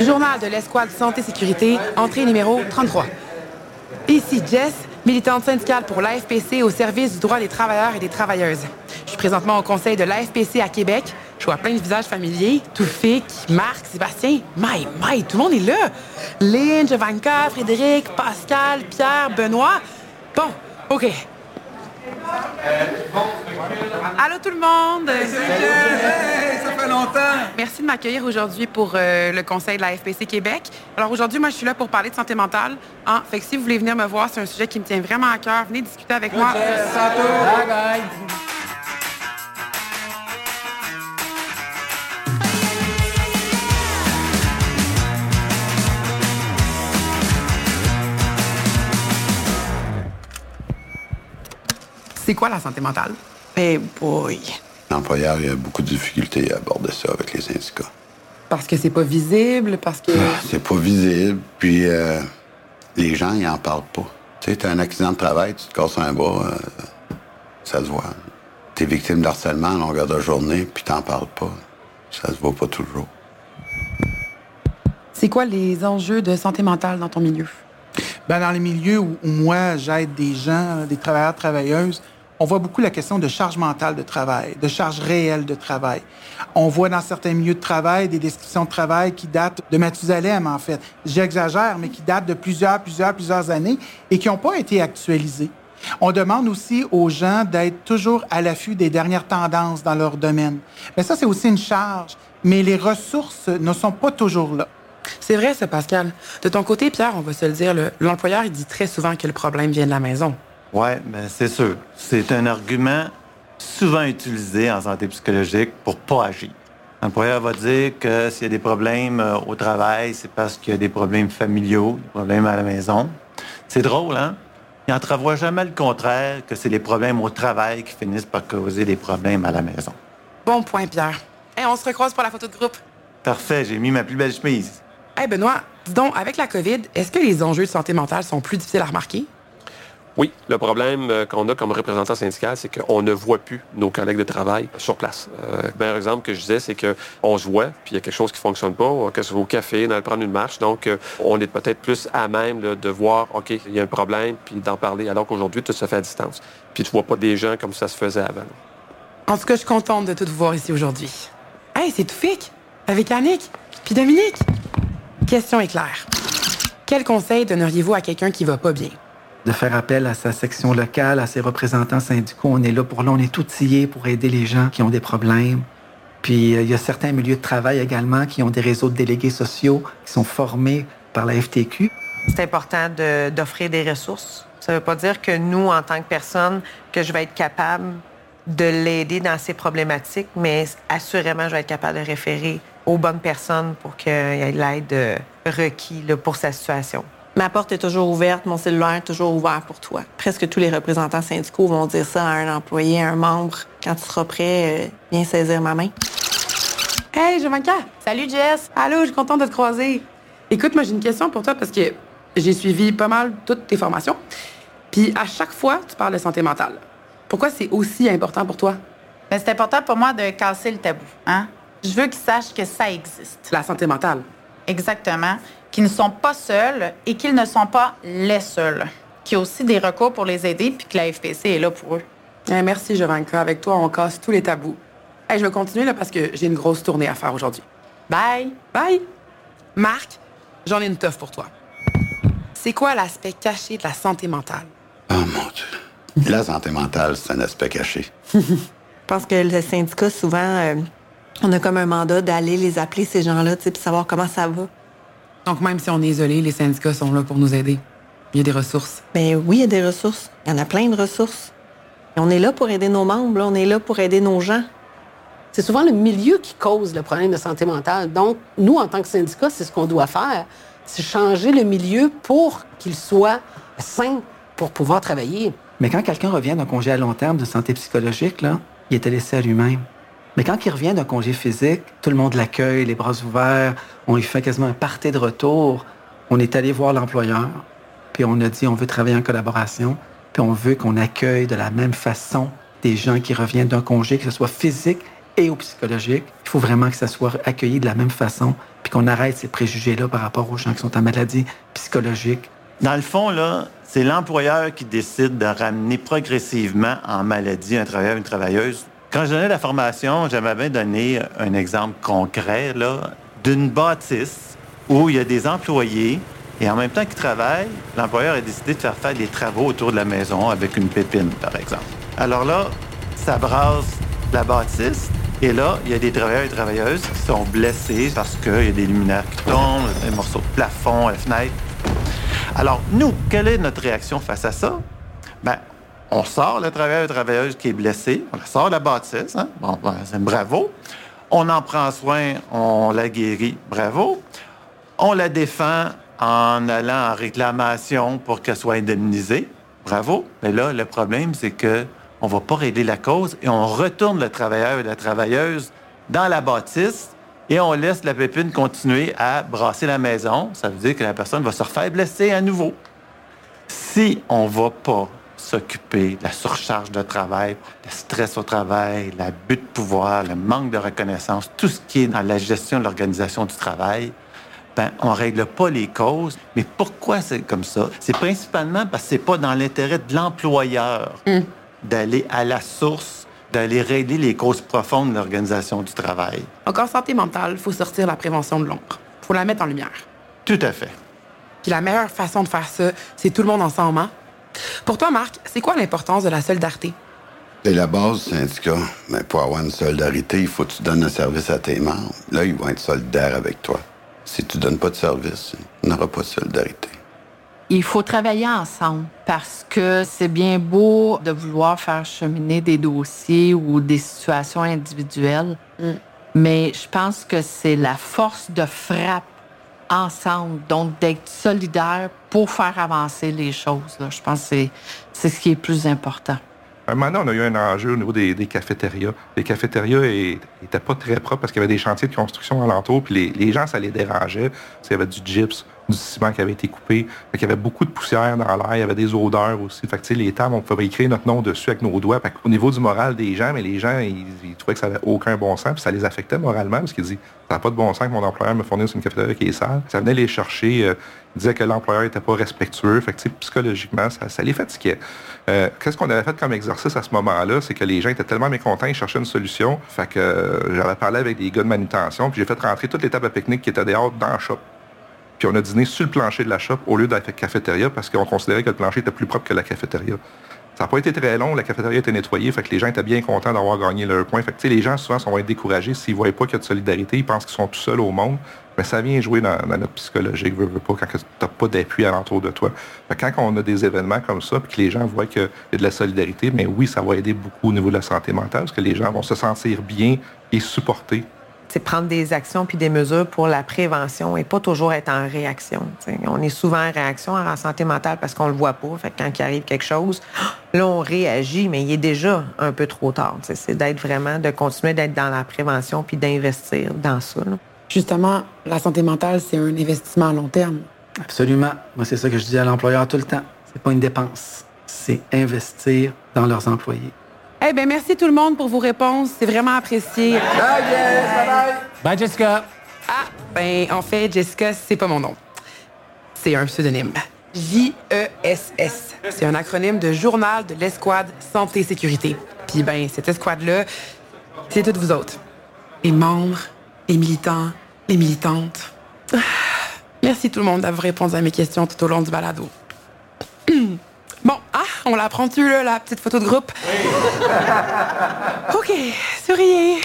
Journal de l'escouade santé-sécurité, entrée numéro 33. Ici Jess, militante syndicale pour l'AFPC au service du droit des travailleurs et des travailleuses. Je suis présentement au conseil de l'AFPC à Québec. Je vois plein de visages familiers. Toufik, Marc, Sébastien. My, my, tout le monde est là. Lynn, Jovanka, Frédéric, Pascal, Pierre, Benoît. Bon, OK. Allô tout le monde! Fait longtemps! Merci de m'accueillir aujourd'hui pour euh, le conseil de la FPC Québec. Alors aujourd'hui, moi, je suis là pour parler de santé mentale. Hein? Fait que si vous voulez venir me voir, c'est un sujet qui me tient vraiment à cœur. Venez discuter avec moi. Bye bye! C'est quoi la santé mentale? Eh boy! L'employeur a beaucoup de difficultés à aborder ça avec les syndicats. Parce que c'est pas visible, parce que... Ah, c'est pas visible, puis euh, les gens, ils en parlent pas. Tu sais, t'as un accident de travail, tu te casses un bras, euh, ça se voit. T'es victime d'harcèlement à longueur de journée, puis t'en parles pas. Ça se voit pas toujours. C'est quoi les enjeux de santé mentale dans ton milieu? Ben, dans les milieux où, où moi, j'aide des gens, des travailleurs, travailleuses, on voit beaucoup la question de charge mentale de travail, de charge réelle de travail. On voit dans certains milieux de travail des descriptions de travail qui datent de Mathusalem, en fait. J'exagère, mais qui datent de plusieurs, plusieurs, plusieurs années et qui n'ont pas été actualisées. On demande aussi aux gens d'être toujours à l'affût des dernières tendances dans leur domaine. Mais ça, c'est aussi une charge, mais les ressources ne sont pas toujours là. C'est vrai, ça, Pascal. De ton côté, Pierre, on va se le dire, le- l'employeur, dit très souvent que le problème vient de la maison. Oui, ben c'est sûr. C'est un argument souvent utilisé en santé psychologique pour pas agir. L'employeur va dire que s'il y a des problèmes euh, au travail, c'est parce qu'il y a des problèmes familiaux, des problèmes à la maison. C'est drôle, hein? Il n'entrevoit jamais le contraire, que c'est les problèmes au travail qui finissent par causer des problèmes à la maison. Bon point, Pierre. Hey, on se recroise pour la photo de groupe. Parfait, j'ai mis ma plus belle chemise. Hey, Benoît, dis donc, avec la COVID, est-ce que les enjeux de santé mentale sont plus difficiles à remarquer? Oui, le problème euh, qu'on a comme représentant syndical, c'est qu'on ne voit plus nos collègues de travail sur place. Euh, meilleur exemple que je disais, c'est qu'on se voit, puis il y a quelque chose qui fonctionne pas, euh, que ce soit au café, d'aller prendre une marche. Donc, euh, on est peut-être plus à même de voir, OK, il y a un problème, puis d'en parler, alors qu'aujourd'hui, tout se fait à distance. Puis tu vois pas des gens comme ça se faisait avant. En tout cas, je suis contente de vous voir ici aujourd'hui. Hey, c'est Toufik, avec Annick, puis Dominique. Question est claire. Quel conseil donneriez-vous à quelqu'un qui va pas bien? De faire appel à sa section locale, à ses représentants syndicaux. On est là pour là, on est outillés pour aider les gens qui ont des problèmes. Puis euh, il y a certains milieux de travail également qui ont des réseaux de délégués sociaux qui sont formés par la FTQ. C'est important d'offrir des ressources. Ça ne veut pas dire que nous, en tant que personne, que je vais être capable de l'aider dans ses problématiques, mais assurément, je vais être capable de référer aux bonnes personnes pour qu'il y ait l'aide euh, requis là, pour sa situation. Ma porte est toujours ouverte, mon cellulaire est toujours ouvert pour toi. Presque tous les représentants syndicaux vont dire ça à un employé, à un membre. Quand tu seras prêt, euh, viens saisir ma main. Hey, Jovanka! Salut Jess! Allô, je suis contente de te croiser. Écoute, moi, j'ai une question pour toi parce que j'ai suivi pas mal toutes tes formations. Puis à chaque fois, tu parles de santé mentale. Pourquoi c'est aussi important pour toi? Ben, c'est important pour moi de casser le tabou. Hein? Je veux qu'ils sachent que ça existe. La santé mentale. Exactement. Qu'ils ne sont pas seuls et qu'ils ne sont pas les seuls. Qu'il y a aussi des recours pour les aider puis que la FPC est là pour eux. Eh, merci, Jovanka. Avec toi, on casse tous les tabous. Hey, je vais continuer là, parce que j'ai une grosse tournée à faire aujourd'hui. Bye! Bye! Marc, j'en ai une teuf pour toi. C'est quoi l'aspect caché de la santé mentale? Oh mon Dieu. La santé mentale, c'est un aspect caché. Je pense que le syndicat, souvent, euh, on a comme un mandat d'aller les appeler, ces gens-là, tu sais, puis savoir comment ça va. Donc, même si on est isolé, les syndicats sont là pour nous aider. Il y a des ressources. Ben oui, il y a des ressources. Il y en a plein de ressources. Et on est là pour aider nos membres, là. on est là pour aider nos gens. C'est souvent le milieu qui cause le problème de santé mentale. Donc, nous, en tant que syndicat, c'est ce qu'on doit faire. C'est changer le milieu pour qu'il soit sain pour pouvoir travailler. Mais quand quelqu'un revient d'un congé à long terme de santé psychologique, là, il était laissé à lui-même. Mais quand il revient d'un congé physique, tout le monde l'accueille, les bras ouverts, on lui fait quasiment un party de retour. On est allé voir l'employeur, puis on a dit on veut travailler en collaboration, puis on veut qu'on accueille de la même façon des gens qui reviennent d'un congé, que ce soit physique et au psychologique. Il faut vraiment que ça soit accueilli de la même façon, puis qu'on arrête ces préjugés-là par rapport aux gens qui sont en maladie psychologique. Dans le fond, là, c'est l'employeur qui décide de ramener progressivement en maladie un travailleur, une travailleuse. Quand je donnais la formation, j'avais bien donné un exemple concret d'une bâtisse où il y a des employés et en même temps qu'ils travaillent, l'employeur a décidé de faire faire des travaux autour de la maison avec une pépine, par exemple. Alors là, ça brasse la bâtisse. Et là, il y a des travailleurs et travailleuses qui sont blessés parce qu'il y a des luminaires qui tombent, des morceaux de plafond, la fenêtre. Alors, nous, quelle est notre réaction face à ça? Bien, on sort le travailleur et travailleuse qui est blessé, on la sort de la bâtisse, hein? ben, bravo. On en prend soin, on la guérit, bravo. On la défend en allant en réclamation pour qu'elle soit indemnisée, bravo. Mais là, le problème, c'est que on va pas régler la cause et on retourne le travailleur et la travailleuse dans la bâtisse et on laisse la pépine continuer à brasser la maison. Ça veut dire que la personne va se refaire blesser à nouveau. Si on va pas s'occuper de la surcharge de travail, le stress au travail, l'abus de pouvoir, le manque de reconnaissance, tout ce qui est dans la gestion de l'organisation du travail, ben, on ne règle pas les causes. Mais pourquoi c'est comme ça? C'est principalement parce que ce n'est pas dans l'intérêt de l'employeur d'aller à la source, d'aller régler les causes profondes de l'organisation du travail. Encore santé mentale, il faut sortir la prévention de l'ombre. Il faut la mettre en lumière. Tout à fait. Puis la meilleure façon de faire ça, c'est tout le monde ensemble. Hein? Pour toi, Marc, c'est quoi l'importance de la solidarité? C'est la base du syndicat. Mais pour avoir une solidarité, il faut que tu donnes un service à tes membres. Là, ils vont être solidaires avec toi. Si tu donnes pas de service, il n'y aura pas de solidarité. Il faut travailler ensemble parce que c'est bien beau de vouloir faire cheminer des dossiers ou des situations individuelles, mais je pense que c'est la force de frappe ensemble, donc d'être solidaire pour faire avancer les choses. là. Je pense que c'est- ce qui est plus important. Moment donné, on a eu un enjeu au niveau des, cafétérias. Les cafétérias n'étaient pas très propres parce qu'il y avait des chantiers de construction alentour, puis les, gens, ça les dérangeait. Parce qu'il y avait du gyps, du ciment qui avait été coupé. Fait qu'il y avait beaucoup de poussière dans l'air, il y avait des odeurs aussi. Fait que, les tables, on pouvait écrire notre nom dessus avec nos doigts. Fait au niveau du moral des gens, mais les gens, ils, trouvaient que ça n'avait aucun bon sens, puis ça les affectait moralement parce qu'ils disaient ça n'a pas de bon sens que mon employeur me fournisse une cafétéria qui est sale. Ça venait les chercher. euh, ils disaient que l'employeur n'était pas respectueux. Fait que, psychologiquement, ça, les fatiguait. Euh, Qu'est-ce qu'on avait fait comme exercice à ce moment-là? C'est que les gens étaient tellement mécontents, ils cherchaient une solution. Fait que euh, j'avais parlé avec des gars de manutention, puis j'ai fait rentrer toutes les tables à pique-nique qui étaient dehors dans la shop. Puis on a dîné sur le plancher de la shop au lieu d'être cafétéria parce qu'on considérait que le plancher était plus propre que la cafétéria. Ça n'a pas été très long, la cafétéria était nettoyée, fait que les gens étaient bien contents d'avoir gagné leur point. Fait que, les gens, souvent, sont découragés s'ils ne voient pas qu'il y a de solidarité, ils pensent qu'ils sont tout seuls au monde. Mais ça vient jouer dans, notre psychologique, veux, veux pas, quand tu n'as pas d'appui alentour de toi. Fait que quand on a des événements comme ça, puis que les gens voient qu'il y a de la solidarité, mais oui, ça va aider beaucoup au niveau de la santé mentale, parce que les gens vont se sentir bien et supportés c'est prendre des actions puis des mesures pour la prévention et pas toujours être en réaction. t'sais. On est souvent en réaction en santé mentale parce qu'on le voit pas. Fait que quand il arrive quelque chose, là, on réagit, mais il est déjà un peu trop tard. t'sais. C'est d'être vraiment, de continuer d'être dans la prévention puis d'investir dans ça. là. Justement, la santé mentale, c'est un investissement à long terme. Absolument. Moi, c'est ça que je dis à l'employeur tout le temps. C'est pas une dépense. C'est investir dans leurs employés. Eh bien, merci tout le monde pour vos réponses. C'est vraiment apprécié. Bye, Jessica. Ah, ben, en fait, Jessica, c'est pas mon nom. C'est un pseudonyme. J-E-S-S. C'est un acronyme de Journal de l'Escouade Santé Sécurité. Puis, ben, cette escouade-là, c'est toutes vous autres. Les membres, les militants, les militantes. Ah, Merci tout le monde d'avoir répondu à mes questions tout au long du balado. On la prend-tu, là, la petite photo de groupe? OK, souriez.